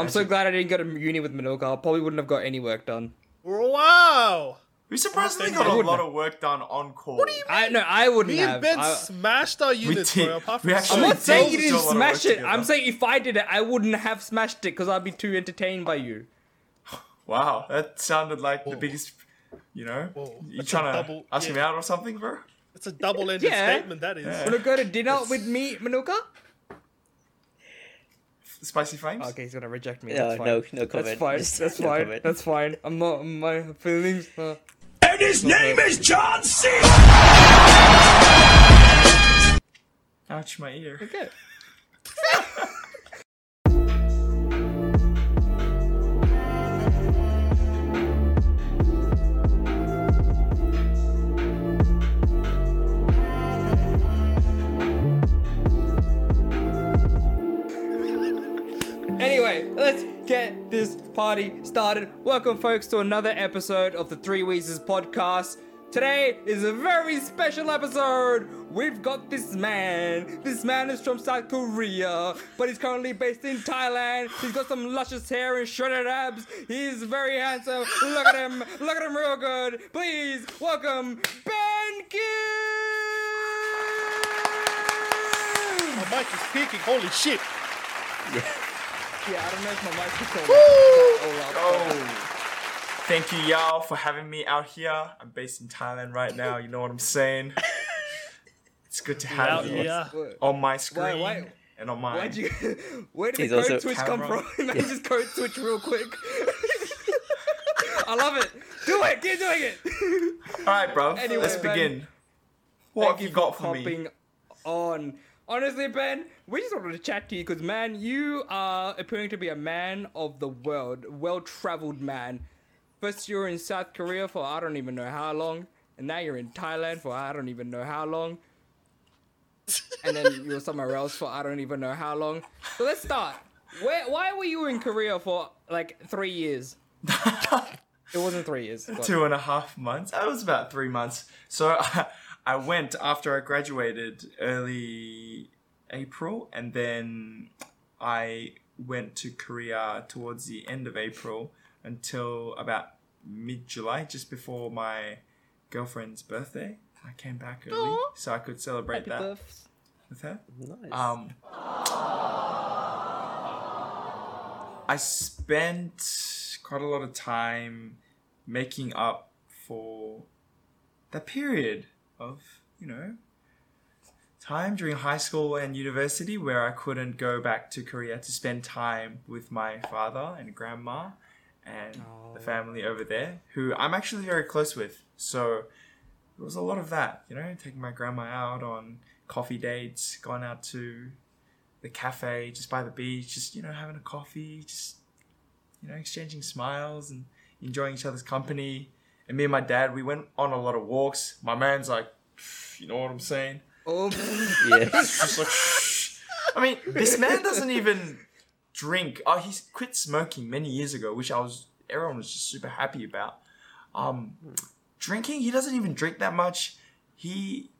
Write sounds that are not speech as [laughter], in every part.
I'm so glad I didn't go to uni with Manilka. I probably wouldn't have got any work done. Wow. We surprisingly I got a lot have. of work done on call. What do you I no, I wouldn't Me and have. Ben I, smashed our units, did. bro. Apart We from actually I'm not saying you didn't smash work it. I'm saying if I did it, I wouldn't have smashed it because I'd be too entertained by you. [laughs] Wow, that sounded like the biggest. You know, Whoa, you that's trying to double- ask me out or something, bro? It's a double-ended Yeah. statement. That is. Wanna go to dinner with me, Manilka? Spicy flames. Okay, he's gonna reject me. No, That's fine. no, no That's fine. Just That's no fine. comment. That's fine. I'm not my feelings. Uh, And his name is John C. Ouch, my ear. okay. Anyway, let's get this party started. Welcome, folks, to another episode of the Three Weezers podcast. Today is a very special episode. We've got this man. This man is from South Korea, but he's currently based in Thailand. He's got some luscious hair and shredded abs. He's very handsome. Look at him. Look at him real good. Please welcome Ben Q. My mic is peaking. Holy shit. [laughs] Yeah, I don't know if my mic is on. Oh. Thank you, y'all, for having me out here. I'm based in Thailand right now. You know what I'm saying? [laughs] It's good to have Out you here. on my screen why- and on mine. Why'd you? [laughs] Where did He's the code also- switch come from? [laughs] Let me just code switch real quick. I love it. Do it. Keep doing it. All right, bro. Anyway, let's Ben, begin. What have you got for me? on. Honestly, Ben, we just wanted to chat to you because, man, you are appearing to be a man of the world, well-traveled man. First, you were in South Korea for I don't even know how long, and now you're in Thailand for I don't even know how long. [laughs] and then you were somewhere else for I don't even know how long. So let's start. Where, why were you in Korea for like three years? [laughs] It wasn't three years. Two and a half months. That was about three months. So I [laughs] went after I graduated early April, and then I went to Korea towards the end of April until about mid July, just before my girlfriend's birthday. I came back early so I could celebrate Happy that birth- with her. Nice. Um, I spent quite a lot of time making up for that period of, you know, time during high school and university where I couldn't go back to Korea to spend time with my father and grandma and the oh. family over there, who I'm actually very close with. So there was a lot of that, you know, taking my grandma out on coffee dates, going out to the cafe just by the beach, just you know having a coffee, just you know exchanging smiles and enjoying each other's company. And me and my dad, we went on a lot of walks. My man's like, you know what I'm saying? Oh, [laughs] yeah. Just like, shh. I mean, this man doesn't even drink. Oh, he's quit smoking many years ago, which I was everyone was just super happy about. Um, drinking, he doesn't even drink that much. He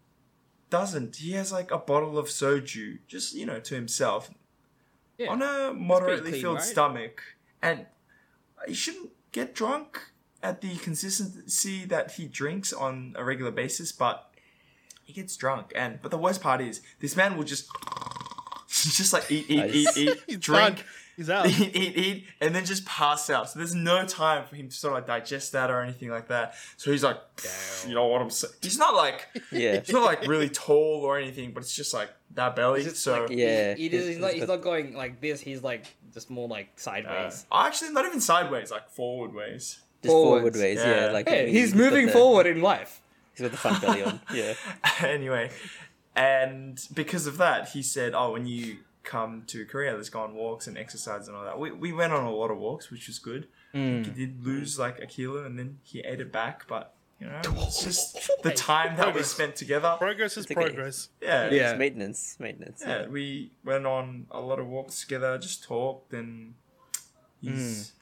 doesn't. He has like a bottle of soju, just you know, to himself yeah. on a moderately clean, filled right? stomach, and he shouldn't get drunk at the consistency that he drinks on a regular basis, but he gets drunk. And but the worst part is this man will just [laughs] just like eat, eat, Nice. eat, eat, [laughs] He's drink. done. He's out. [laughs] Eat, eat, eat, and then just pass out. So there's no time for him to sort of like digest that or anything like that. So he's like, you know what I'm saying? He's not like, Yeah. he's not like really tall or anything, but it's just like that belly. Just so like, Yeah, he, he, he's- he's, not, he's he's not going like this. He's like just more like Uh, sideways. actually, not even sideways, like forward ways. Just Forwards. forward ways, yeah. Yeah. like hey, he's he's got moving the- forward in life. He's got the front belly on. [laughs] Yeah. anyway, and because of that, he said, "Oh, when you come to Korea, let's go on walks and exercise and all that." We we went on a lot of walks, which was good. Hmm. He did lose like a kilo, and then he ate it back, but. You know, [laughs] it's just the time that we spent together. Progress is okay. progress. Yeah, Yeah. It's maintenance. Maintenance. yeah. We went on a lot of walks together, just talked, and he's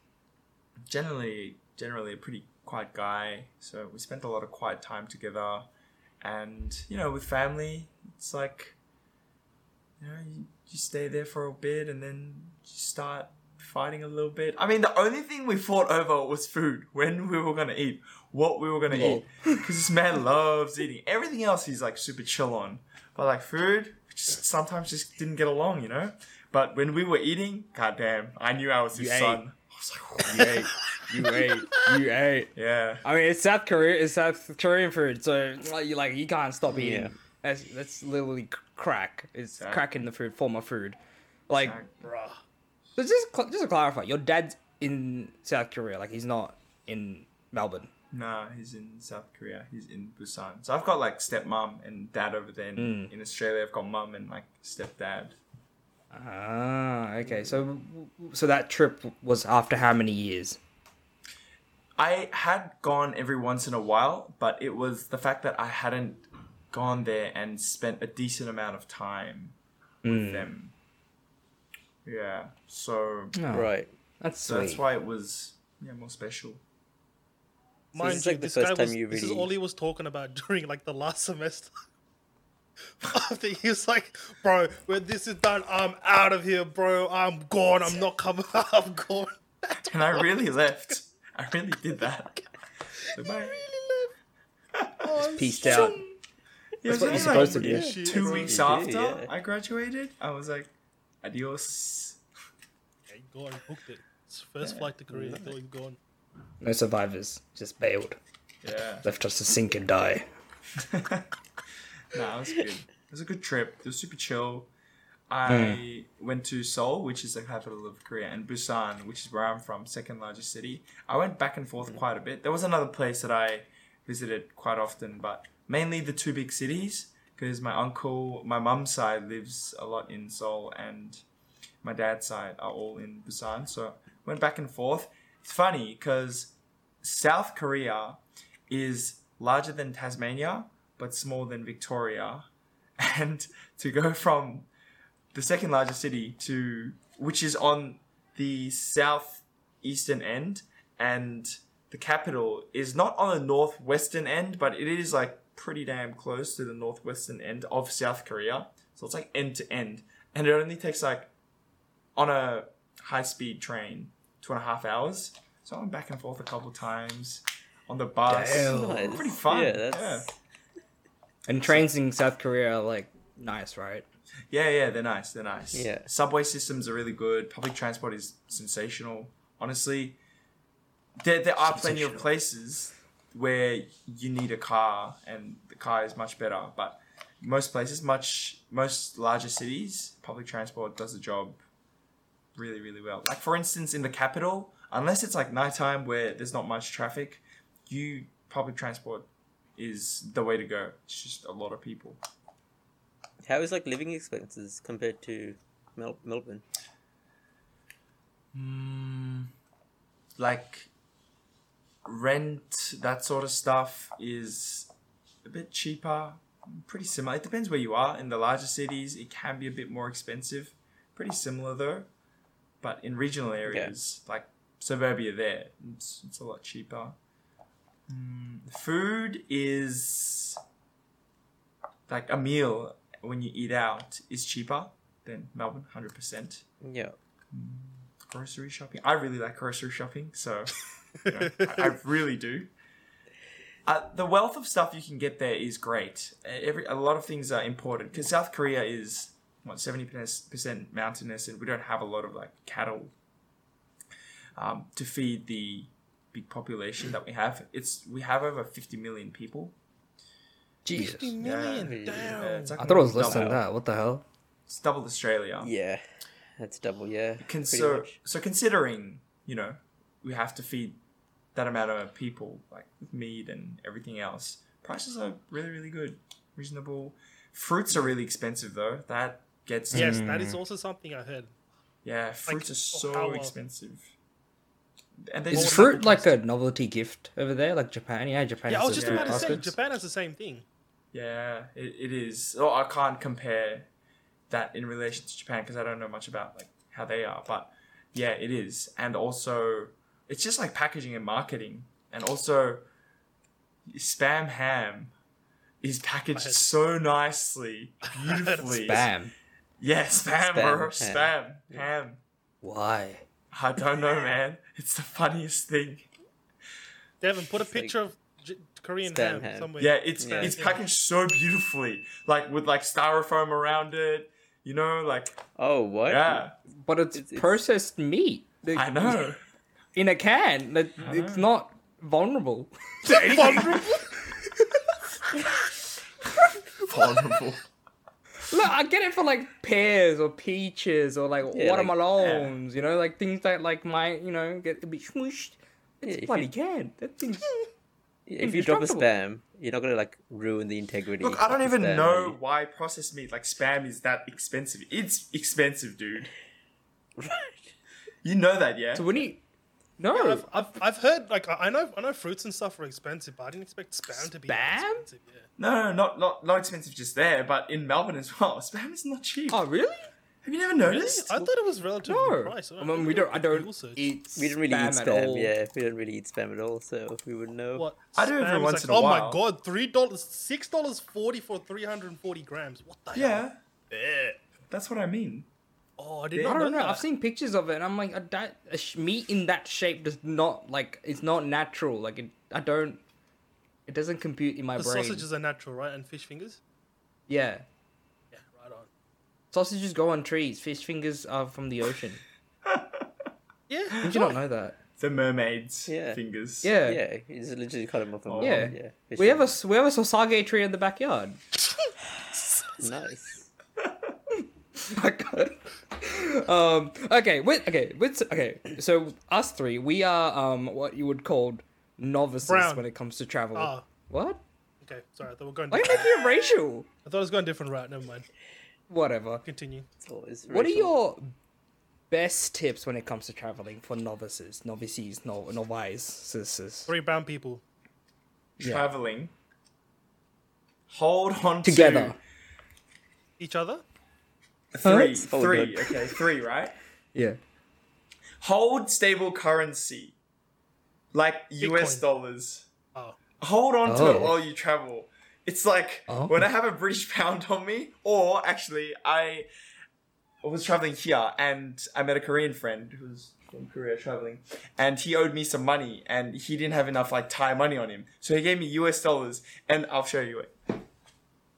generally generally a pretty quiet guy. So we spent a lot of quiet time together, and you know, with family, it's like you know, you, you stay there for a bit, and then you start fighting a little bit. I mean, the only thing we fought over was food. When we were gonna eat, what we were gonna eat. Because this man loves eating. Everything else he's like super chill on, but like food, just sometimes just didn't get along, you know. But when we were eating, goddamn, I knew I was his You ate. son. I was like, ate. [laughs] You ate. You ate. [laughs] yeah. I mean, it's South Korea. It's South Korean food, so like you like you can't stop eating. Yeah. That's that's literally crack. It's Exactly. crack in the food, form of food. Like, bruh. So just cl- just to clarify, your dad's in South Korea. Like he's not in Melbourne. No, he's in South Korea. He's in Busan. So I've got like stepmom and dad over there. In, in Australia, I've got mum and like stepdad. Ah, okay. So so that trip was after how many years? I had gone every once in a while, but it was the fact that I hadn't gone there and spent a decent amount of time with them. Yeah, so Oh, Right. That's so that's why it was yeah more special. Mind you, like this guy was, you this is all he was talking about [laughs] during like the last semester. [laughs] After he was like, bro, when this is done, I'm out of here, bro. I'm gone. I'm not coming. [laughs] I'm gone. And I really left. I really did that. Goodbye. [laughs] Peaced out. Yeah, That's what you're was supposed to do. Yeah, Two that's weeks what you after do, yeah. I graduated, I was like, adios. he gone. Booked it. It's first flight to Korea. Thought he's gone. No survivors, just bailed, Yeah. left us to sink and die. [laughs] Nah, it was good. It was a good trip. It was super chill. I hmm. went to Seoul, which is the capital of Korea, and Busan, which is where I'm from, second largest city. I went back and forth hmm. quite a bit. There was another place that I visited quite often, but mainly the two big cities because my uncle, my mum's side lives a lot in Seoul, and my dad's side are all in Busan. So went back and forth. It's funny because South Korea is larger than Tasmania, but smaller than Victoria. [laughs] And to go from the second largest city to which is on the southeastern end and the capital is not on the northwestern end, but it is like pretty damn close to the northwestern end of South Korea. So it's like end to end. And it only takes like on a high speed train two and a half hours. So I went back and forth a couple times on the bus. Damn. Nice. Pretty fun. Yeah, that's yeah. And trains in South Korea are like nice, right? Yeah, yeah, they're nice. They're nice. Yeah. Subway systems are really good. Public transport is sensational. Honestly, there there are plenty of places where you need a car and the car is much better, but most places, much most larger cities, public transport does the job really, really well. Like for instance, in the capital, unless it's like nighttime where there's not much traffic, you public transport is the way to go. It's just a lot of people. How is like living expenses compared to Mel- Melbourne? like rent that sort of stuff is a bit cheaper pretty similar. It depends where you are. In the larger cities it can be a bit more expensive. Pretty similar though. But in regional areas like suburbia there it's, it's a lot cheaper. Mm, food is like a meal when you eat out is cheaper than melbourne 100% Yeah. grocery shopping. I really like grocery shopping, so [laughs] you know, I, I really do. Uh, the wealth of stuff you can get there is great. Every a lot of things are important because South Korea is what seventy percent mountainous, and we don't have a lot of like cattle um, to feed the big population that we have. It's we have over fifty million people. Jesus. Million. Yeah, Damn. it's like I thought it was less double- than that. What the hell? It's double Australia. Yeah. That's double, yeah. Con- so, much. so considering you know we have to feed that amount of people like with meat and everything else prices are really really good reasonable fruits are really expensive though that gets Yes, that is also something I heard. yeah fruits are so how, uh, expensive and they Is fruit like a novelty gift over there, like Japan? Yeah, Japan. Yeah, I was just about to say. Japan has the same thing. Yeah it, it is oh i can't compare that in relation to japan because i don't know much about like how they are but yeah it is and also it's just like packaging and marketing and also spam ham is packaged heard- so nicely [laughs] beautifully Bam. yeah spam, Spam bro ham. spam ham Why? i I don't know, man. It's the funniest thing. Devin, put a It's like picture of J- Korean ham, ham. somewhere. Yeah, it's Yeah. it's packaged so beautifully, like with like styrofoam around it. You know, like Oh, what? yeah, But it's, It's- it's- processed meat. The- I know. [laughs] In a can. That it's not vulnerable. [laughs] Vulnerable. [laughs] Vulnerable. Look, I get it for like pears or peaches or like Yeah, like- watermelons, you know, like things that like might, you know, get a bit smooshed. It's Yeah, bloody you- can. That thing's If you drop a spam, you're not gonna like ruin the integrity. Look, I don't even spam, know why processed meat like spam is that expensive. It's expensive, dude. [laughs] You know that, yeah? so when you no I've, I've, I've heard like I I know I know fruits and stuff are expensive, but I didn't expect spam to be that Spam? expensive. Yeah. No, no, not not not expensive just there, but in Melbourne as well. [laughs] Spam is not cheap. oh really? Have you never noticed? I thought it was relatively No, priced. I mean we don't. I don't eat. We don't really spam eat at spam. all. Yeah, we don't really eat spam at all, so we wouldn't know. What? I do every once like, in a oh while. my god, three dollars, six dollars forty for three hundred and forty grams. What the hell? Yeah, Yeah. that's what I mean. Oh, I didn't. I don't know. that. I've seen pictures of it, and I'm like, a, that, a sh- meat in that shape does not like. It's not natural. Like it, I don't. It doesn't compute in my the brain. sausages are natural, right? And fish fingers. Yeah, Yeah, right on. Sausages go on trees. Fish fingers are from the ocean. [laughs] Yeah. Did you not know that? The mermaid's Yeah. fingers. Yeah. Yeah, you just literally cut them off. And Yeah. yeah. We have a we have a sasage tree in the backyard. [laughs] nice. [laughs] my god. Um. Okay. With okay. With okay. So us three, we are um what you would call novices Brown. when it comes to travel. Ah. What? Okay, sorry, I thought we we're going. Why are you Different. making it racial? I thought it was going a different route. Never mind. Whatever. Continue. It's What are your best tips when it comes to traveling for novices, novices, no novices? Three brown people. Traveling. Hold on to- Together. Each other. Three, Oh, three. good. Okay, three. Right. Yeah. Hold stable currency, like US Bitcoin. dollars. Oh. Hold on to oh. it Oh. while you travel. It's like Oh. when I have a British [laughs] pound on me, or actually, I was traveling here and I met a Korean friend who was from Korea traveling, and he owed me some money, and he didn't have enough like Thai money on him, so he gave me US dollars, and I'll show you it.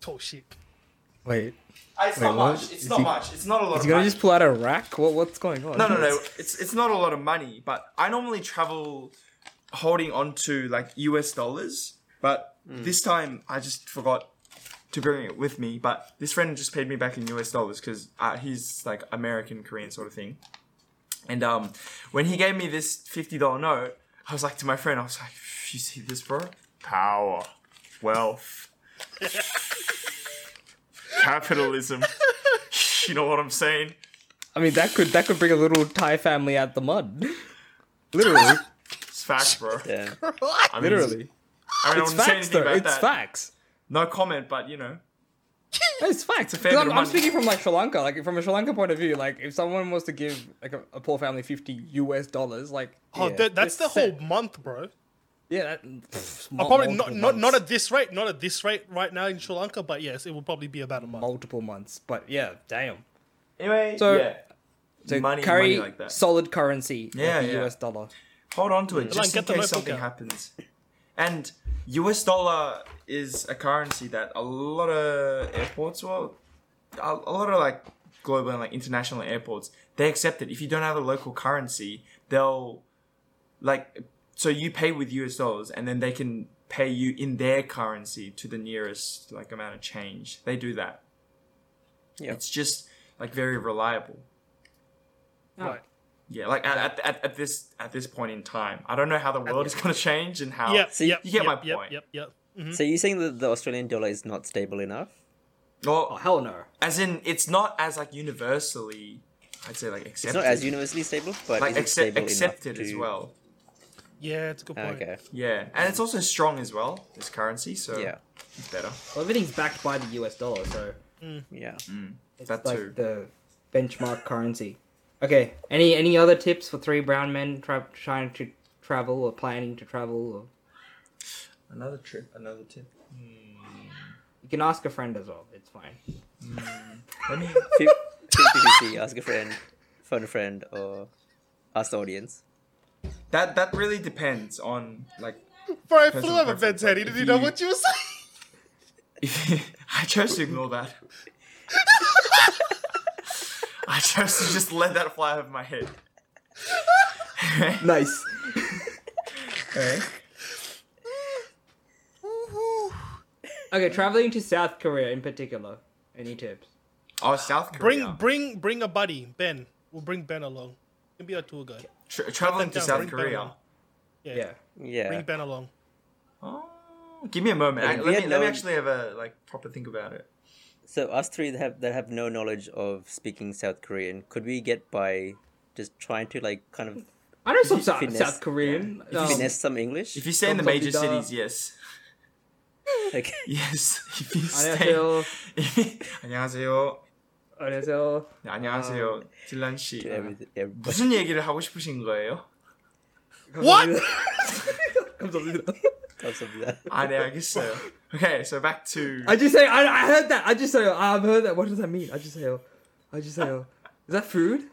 Oh shit. Wait. Uh, It's Wait, not what? much. It's Is not he- much. It's not a lot Is of he gonna money. just pull out a rack? What what's going on? No, no, no. It's it's not a lot of money, but I normally travel holding on to like US dollars. But this time I just forgot to bring it with me. But this friend just paid me back in US dollars because uh, he's like American Korean sort of thing. And um, when he gave me this fifty dollar note, I was like to my friend, I was like, "You see this, bro? Power, wealth, [laughs] capitalism. [laughs] you know what I'm saying?" I mean that could that could bring a little Thai family out the mud. Literally. It's facts, bro. Yeah. I mean, Literally. I don't It's want to say facts though. about It's that. facts. No comment, but you know. [laughs] It's facts. a fair 'Cause bit I'm, of I'm speaking from like Sri Lanka, like from a Sri Lanka point of view. Like if someone was to give like a, a poor family fifty US dollars, like Oh, yeah, that, that's the it's whole month, bro. Yeah, that, pff, I'll probably not, not not at this rate, not at this rate right now in Sri Lanka, but yes, it will probably be about a month. multiple months. But yeah, damn. Anyway, So- yeah. So money, carry money like that. solid currency, Yeah, like yeah. US dollar. Hold on to it mm. Like, just in get case something out. happens. And US dollar is a currency that a lot of airports, well, a, a lot of like global and like international airports, they accept it. If you don't have a local currency, they'll like so you pay with US dollars and then they can pay you in their currency to the nearest like amount of change. They do that. Yeah. It's just like very reliable. Right. Yeah, like at, at, at, at this at this point in time, I don't know how the world is going to change and how. Yep. So yep. you get yep, my yep, point. Yep. Yep. Mhm. So you're saying that the Australian dollar is not stable enough? Oh hell no. as in, it's not as like universally, I'd say like accepted. It's accepted. not as universally stable, but like is it accept, stable accepted enough as well. Yeah, it's a good point. Okay. Yeah, and it's also strong as well. This currency, so Yeah. it's better. Well, everything's backed by the US dollar, so Yeah. it's That like too. the benchmark currency. Okay. Any any other tips for three brown men tra- trying to travel or planning to travel? Or... Another trip, another tip. Hmm. You can ask a friend as well. It's fine. Hmm. Let me. Fif- 50-50, ask a friend, phone a friend, or ask the audience. That that really depends on like. Bro, it Personal flew over preference, Ben's head. He didn't if know what you were saying. [laughs] I chose to ignore that. [laughs] I chose to just let that fly over my head. [laughs] Nice. Okay. [laughs] Okay, traveling to South Korea in particular. Any tips? Oh, South Korea. Bring, bring, bring a buddy, Ben. We'll bring Ben along. He'll be our tour guide. Tra- traveling to Down, South Korea. Yeah. Yeah. Yeah. Bring Ben along. Oh, give me a moment. Like, I- let me let me actually have a like proper think about it. So us three that have that have no knowledge of speaking South Korean, could we get by just trying to like kind of I know some South, Finesse. South Korean. you Um, finesse some English? If you stay in the Sometimes major you don't- cities, yes, [laughs] like, [laughs] yes. If you stay. 안녕하세요. 안녕하세요. 안녕하세요. 네, 안녕하세요, 딜란 씨. to everything, everybody. 무슨 얘기를 하고 싶으신 거예요? What? [laughs] 감사합니다. I know. I guess so. [laughs] Okay, so back to I just say I, I heard that. I just say I've heard that. What does that mean? I just say I just say Is that food?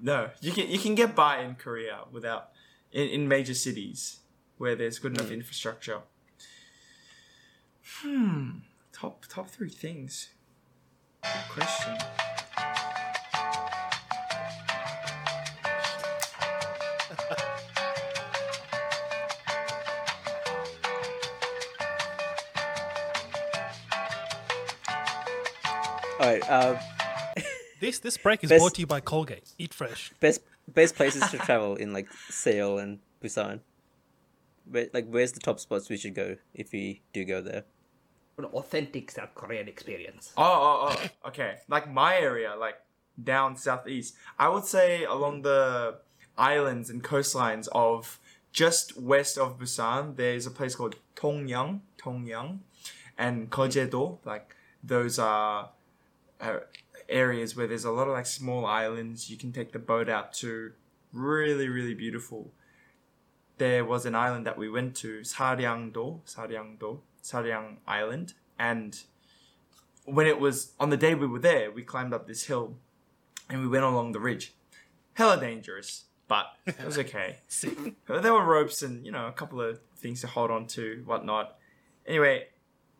no. You can you can get by in Korea without in, in major cities where there's good enough hmm. infrastructure. Hmm. Top top three things. Good question. All right. Uh, [laughs] This this break is Best- brought to you by Colgate. Eat fresh. best best places to travel in like Seoul and Busan. Where, like, where's the top spots we should go if we do go there? An authentic South Korean experience. Oh, oh, oh. Okay. Like my area, like down southeast. I would say along the islands and coastlines of just west of Busan, there's a place called Tongyeong, Tongyeong, and Kojedo. Like those are Uh, areas where there's a lot of like small islands you can take the boat out to. Really, really beautiful. There was an island that we went to, Saryangdo, Saryangdo, Saryang Island, and when it was on the day we were there, we climbed up this hill and we went along the ridge. Hella dangerous, but it was okay. [laughs] there were ropes and you know a couple of things to hold on to, whatnot. Anyway,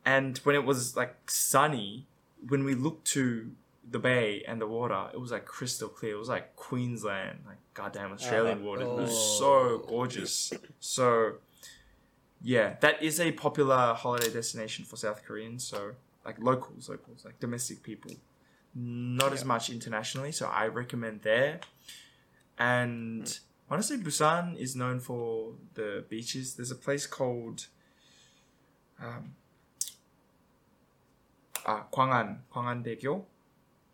and when it was like sunny, when we looked to the bay and the water, it was like crystal clear. It was like Queensland, like goddamn Australian water. It was so gorgeous. So yeah, that is a popular holiday destination for South Koreans. So like locals, locals, like domestic people. Not as much internationally, so I recommend there. And honestly, Busan is known for the beaches. There's a place called um, uh, Gwangan, Gwangan Daegyo.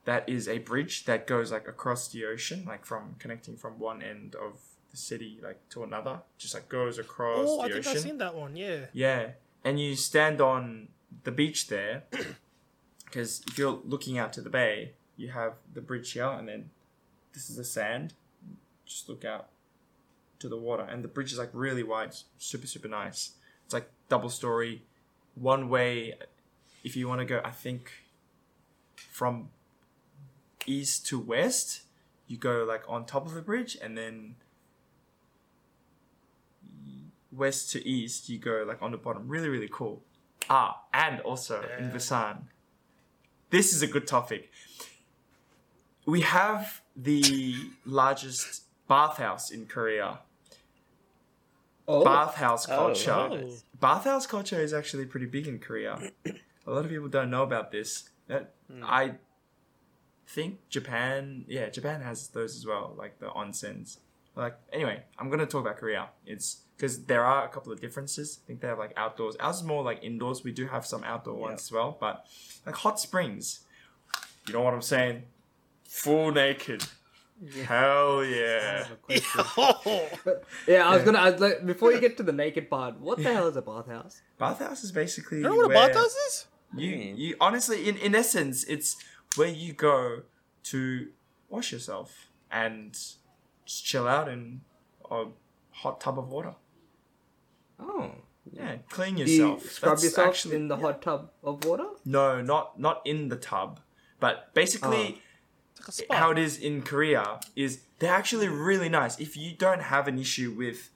That is a bridge that goes like across the ocean, like from connecting from one end of the city like to another. Just like goes across Oh, the I think ocean. I've seen that one. Yeah. Yeah, and you stand on the beach there [coughs] because if you're looking out to the bay, you have the bridge here, and then this is the sand. Just look out to the water, and the bridge is like really wide, super super nice. It's like double story, one way. If you want to go, I think from east to west, you go like on top of the bridge, and then west to east, you go like on the bottom. Really, really cool. Ah, and also in Busan, this is a good topic. We have the largest bathhouse in Korea. Oh, Bathhouse Oh, culture. oh. Bathhouse culture is actually pretty big in Korea. A lot of people don't know about this. That I think Japan, yeah, Japan has those as well, like the onsens. Like anyway, I'm gonna talk about Korea. It's because there are a couple of differences. I think they have like outdoors. Ours is more like indoors. We do have some outdoor ones as well, but like hot springs. You know what I'm saying? Full naked. Hell yeah. [laughs] Yeah. I was gonna I was like, before you get to the naked part. What the hell is a bathhouse? Bathhouse is basically you know what a bathhouse is? You, you honestly, in, in essence, it's where you go to wash yourself and just chill out in a hot tub of water. Oh, Yeah, clean do you yourself. scrub That's yourself actually- in the hot tub of water? No, not not in the tub, but basically, oh. Like a how it is in Korea is they're actually really nice. If you don't have an issue with,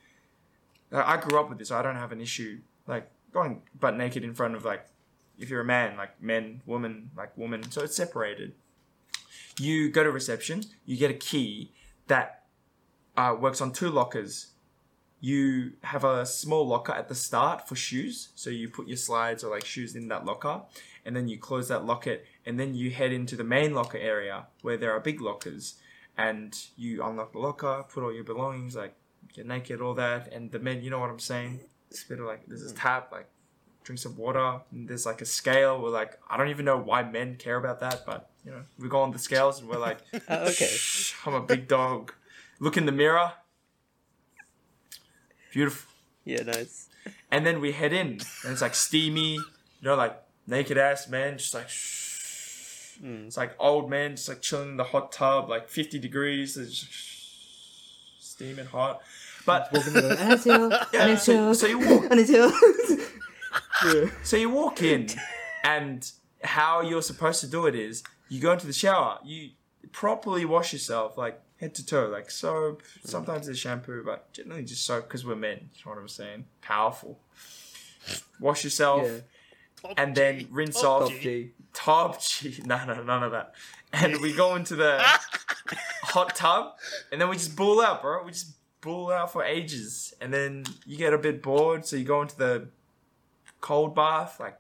like, I grew up with this, so I don't have an issue like going butt naked in front of like, if you're a man, like men, woman, like woman, so it's separated. You go to reception, you get a key that uh, works on two lockers. You have a small locker at the start for shoes, so you put your slides or like shoes in that locker, and then you close that locket, and then you head into the main locker area where there are big lockers, and you unlock the locker, put all your belongings, like get naked, all that, and the men, you know what I'm saying? It's a bit of like there's this tap, like drink some water, and there's like a scale. We're like, I don't even know why men care about that, but you know, we go on the scales and we're like, [laughs] Oh, okay. "Shh, I'm a big dog. Look in the mirror. Beautiful. Yeah, nice. And then we head in, and it's like steamy, you know, like naked ass man, just like shh. Mm. It's like old man, just like chilling in the hot tub, like 50 degrees, it's just steaming hot. But [laughs] yeah, so, so you walk, [laughs] so you walk in, [laughs] and how you're supposed to do it is you go into the shower, you properly wash yourself, like head to toe, like soap. Mm. Sometimes there's shampoo, but generally just soap because we're men. You know what I'm saying? Powerful. Wash yourself, Yeah. Top and G. then rinse Top off. Top G. Top G. [laughs] No, no, none of that. And we go into the [laughs] hot tub, and then we just bull out, bro. We just bull out for ages, and then you get a bit bored, so you go into the cold bath, like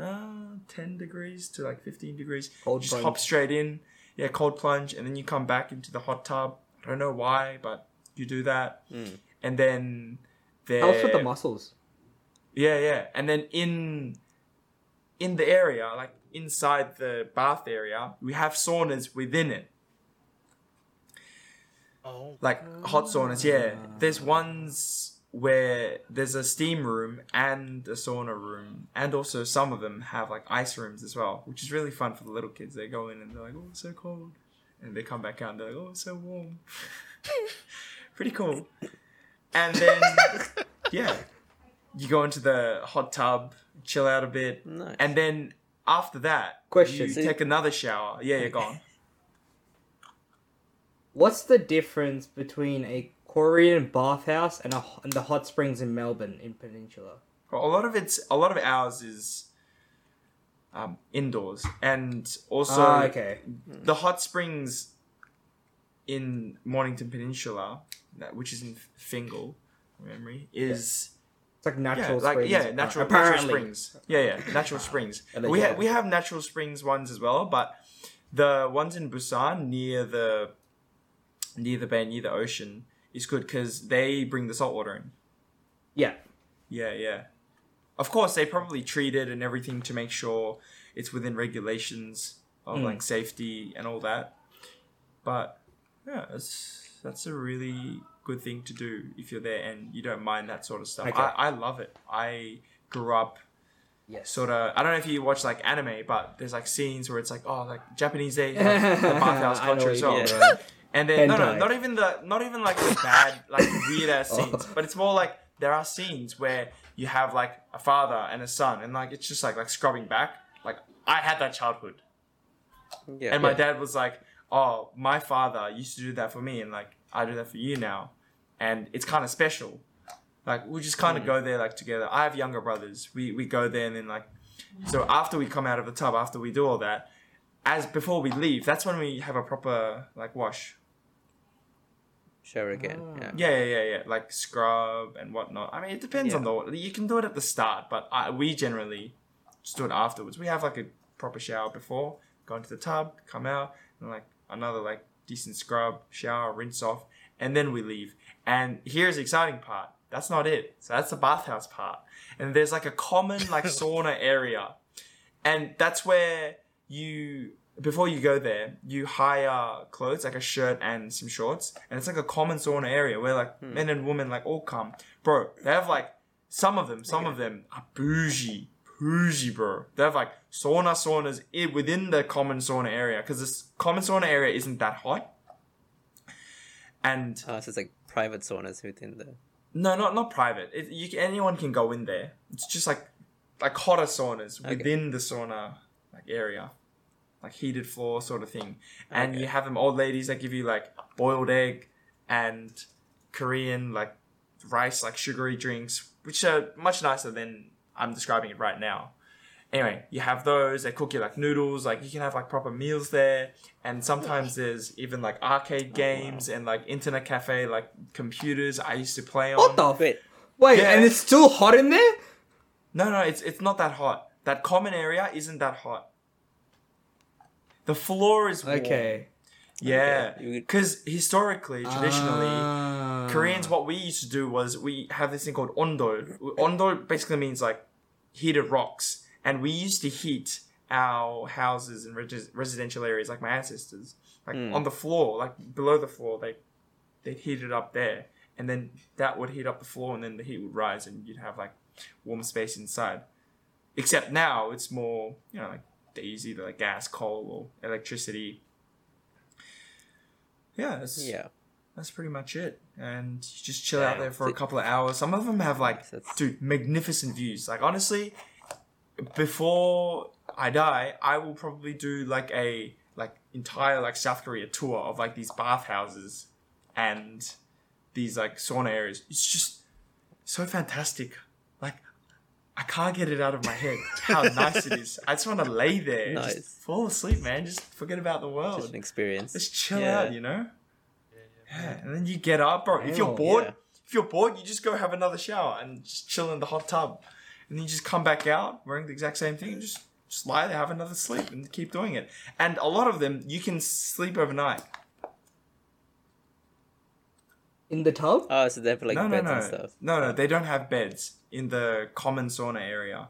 uh, ten degrees to like fifteen degrees. Cold just plunge. hop straight in, yeah, cold plunge, and then you come back into the hot tub. I don't know why, but you do that, and then there. Helps with the muscles. Yeah, yeah. And then in in the area, like inside the bath area, we have saunas within it. Oh, Like hot saunas, yeah. There's ones where there's a steam room and a sauna room, and also some of them have like ice rooms as well, which is really fun for the little kids. They go in and they're like, "Oh, it's so cold," and they come back out and they're like, "Oh, it's so warm." [laughs] Pretty cool. And then, [laughs] yeah, you go into the hot tub, chill out a bit, Nice. and then after that, Question. you So- take another shower. Yeah, you're gone. [laughs] What's the difference between a Korean bathhouse and a and the hot springs in Melbourne in Peninsula? Well, a lot of it's a lot of ours is um, indoors, and also Ah, okay. the hot springs in Mornington Peninsula, that, which is in Fingal, memory, is It's like yeah, natural like springs. yeah, natural, natural springs. Yeah, yeah, natural [laughs] springs. We ha- we have natural springs ones as well, but the ones in Busan near the near the bay, near the ocean, is good because they bring the salt water in. Yeah. Yeah, yeah. Of course, they probably treat it and everything to make sure it's within regulations of Mm. like safety and all that. But yeah, that's that's a really good thing to do if you're there and you don't mind that sort of stuff. Okay. I, I love it. I grew up Yes. sort of. I don't know if you watch like anime, but there's like scenes where it's like, oh, like Japanese they [laughs] have the bathhouse culture as well. mean. right? [laughs] And then no, no, not even the, not even like the bad, like [laughs] weird ass Oh. scenes, but it's more like there are scenes where you have like a father and a son, and like it's just like like scrubbing back. Like I had that childhood, Yeah. and my dad was like, "Oh, my father used to do that for me, and like I do that for you now, and it's kind of special." Like we just kind of mm. go there like together. I have younger brothers. We we go there and then like, so after we come out of the tub, after we do all that, as before we leave, that's when we have a proper like wash. Shower again. Ah. Yeah. Yeah, yeah, yeah, yeah. Like scrub and whatnot. I mean, it depends on the. You can do it at the start, but I, we generally just do it afterwards. We have like a proper shower before, go into the tub, come out, and like another like decent scrub, shower, rinse off, and then we leave. And here's the exciting part. That's not it. So that's the bathhouse part. And there's like a common like [laughs] sauna area, and that's where you before you go there, you hire clothes like a shirt and some shorts, and it's like a common sauna area where like hmm. men and women like all come. Bro, they have like some of them, some of them are bougie, bougie, bro. They have like sauna saunas within the common sauna area because this common sauna area isn't that hot. And Oh, so it's like private saunas within the. no, not not private. It, you anyone can go in there. It's just like like hotter saunas Okay. within the sauna like area. Like heated floor sort of thing, and you have them old ladies that give you like boiled egg and Korean like rice like sugary drinks, which are much nicer than I'm describing it right now. Anyway, you have those. They cook you like noodles. Like you can have like proper meals there, and sometimes there's even like arcade oh, games and like internet cafe like computers I used to play on. What the? Wait, Wait, Yeah. and it's still hot in there? No, no, it's it's not that hot. That common area isn't that hot. The floor is warm. Okay. Yeah, Okay. Because historically, traditionally, Ah. Koreans, what we used to do was we have this thing called ondol. Ondol basically means like heated rocks, and we used to heat our houses and res- residential areas, like my ancestors, like on the floor, like below the floor. They they'd heat it up there, and then that would heat up the floor, and then the heat would rise, and you'd have like warm space inside. Except now it's more, you know, like they use either like gas, coal, or electricity. Yeah, it's, yeah. that's pretty much it. And you just chill out there for a couple of hours. Some of them have like, That's- dude, magnificent views. Like honestly, before I die, I will probably do like a like entire like South Korea tour of like these bathhouses and these like sauna areas. It's just so fantastic. Like I can't get it out of my head how nice it is. I just want to lay there, Nice. just fall asleep, man. Just forget about the world. Just an experience. Just chill Yeah. out, you know. Yeah, and then you get up, bro. If you're bored, Yeah. if you're bored, you just go have another shower and just chill in the hot tub, and then you just come back out wearing the exact same thing and just just lie there, have another sleep, and keep doing it. And a lot of them, you can sleep overnight. In the tub? Oh, so they have like no, no, beds no, and stuff. no, no. They don't have beds in the common sauna area.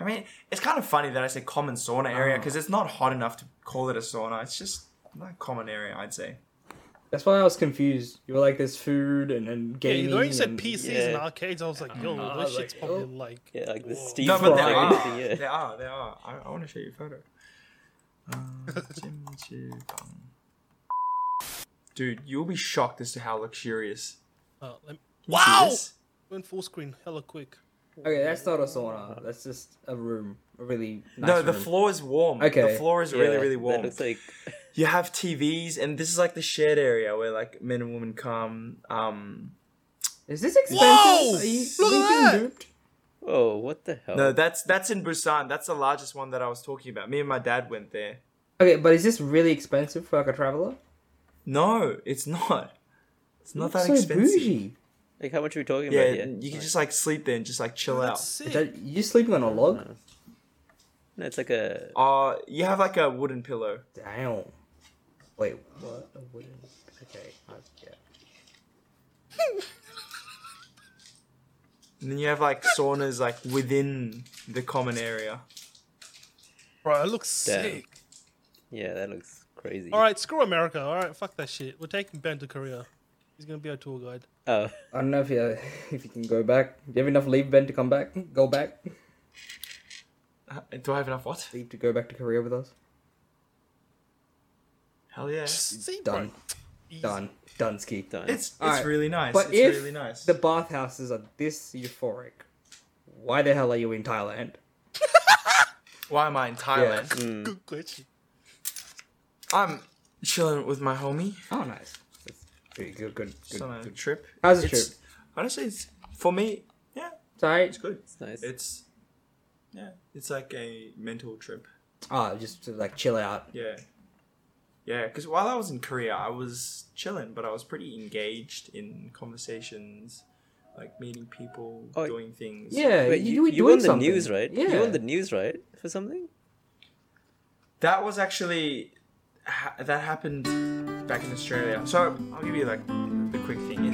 I mean, it's kind of funny that I say common sauna area Oh. because it's not hot enough to call it a sauna. It's just not a common area, I'd say. That's why I was confused. You were like, there's food and then Yeah, gaming. you know, you said and- PCs Yeah. and arcades. I was like, yo, I this was shit's like, probably oh. like. Yeah, like the Whoa. Steve No, but there are. everything, yeah. There are. There are. I, I want to show you a photo. Uh, [laughs] Jim Chibang. Dude, you'll be shocked as to how luxurious. Uh, let me- Can you see wow! this? Went full screen hella quick. Okay, that's not a sauna. That's just a room. A really nice no, the room. floor is warm. Okay. The floor is really, Yeah, really That warm. looks like You have TVs, and this is like the shared area where like men and women come. Um, Is this expensive? Whoa! Are you, Look are you at that! duped? oh, what the hell? no, that's that's in Busan. That's the largest one that I was talking about. Me and my dad went there. Okay, but is this really expensive for like a traveler? No, it's not. It's not that so expensive. bougie. Like how much are we talking Yeah, about here? you can just like sleep there and just like chill out. That's Is sick. that you sleeping on a log? No, it's like a Uh, you have like a wooden pillow. Damn. Wait, what? A wooden. Okay, I get. And then you have like saunas like within the common area. Bro, it looks Damn. sick. yeah. That looks crazy. All right, screw America. All right, fuck that shit. We're taking Ben to Korea. He's gonna be our tour guide. Oh, I don't know if you [laughs] if you can go back. Do you have enough leave, Ben, to come back? Go back. Uh, Do I have enough what? Leave to go back to Korea with us. Hell yeah. See, Done. bro. Easy. Done. Done. Ski. done. It's it's Alright, really nice. But it's if really nice. the bathhouses are this euphoric, why the hell are you in Thailand? [laughs] Why am I in Thailand? Mm. Good question. I'm chilling with my homie. Oh, nice. That's pretty good. Good. Good. It's on good. trip. How's the It's- trip? Honestly, it's for me. Yeah, Sorry. it's good. It's nice. It's yeah, it's like a mental trip. Oh, just to like chill out. Yeah. Yeah, because while I was in Korea, I was chilling, but I was pretty engaged in conversations, like meeting people, Oh, doing things. Yeah, Wait, you, you, were you doing on the something. news, right? Yeah. You were on the news, right? For something? That was actually ha- that happened back in Australia. So I'll give you like the quick thing.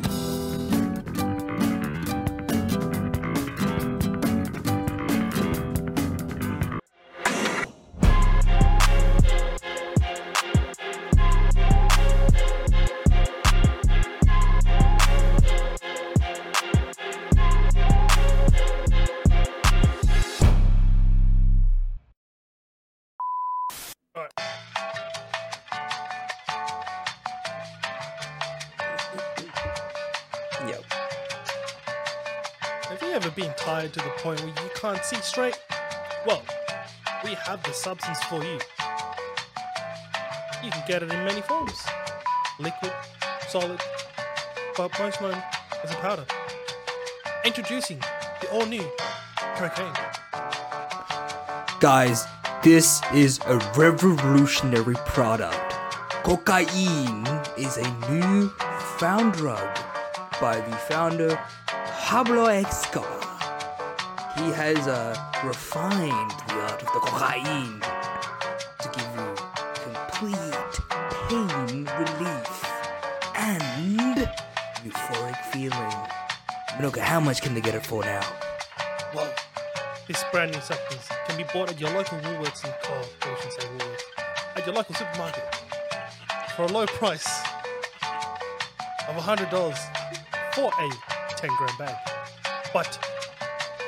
To the point where you can't see straight? Well, we have the substance for you. You can get it in many forms liquid, solid, but most known as a powder. Introducing the all new cocaine. Guys, this is a revolutionary product. Cocaine is a new found drug by the founder Pablo Escobar. He has uh, refined the art of the cocaine to give you complete pain relief and euphoric feeling. Look, how much can they get it for now? Well, this brand new substance can be bought at your local Woolworths and shouldn't say Woolworths. At your local supermarket for a low price of $100 for a 10 gram bag. But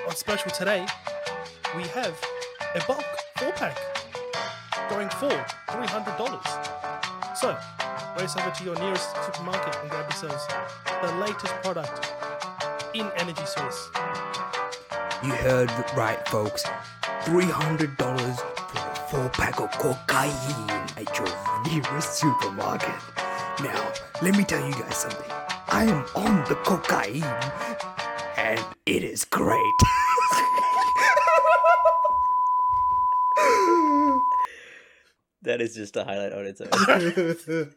on special today, we have a bulk 4 pack going for $300. So, race over to your nearest supermarket and grab yourselves the latest product in energy source. You heard right, folks. $300 for a four pack of cocaine at your nearest supermarket. Now, let me tell you guys something. I am on the cocaine, and it is great. [laughs] That is just a highlight on its own. [laughs]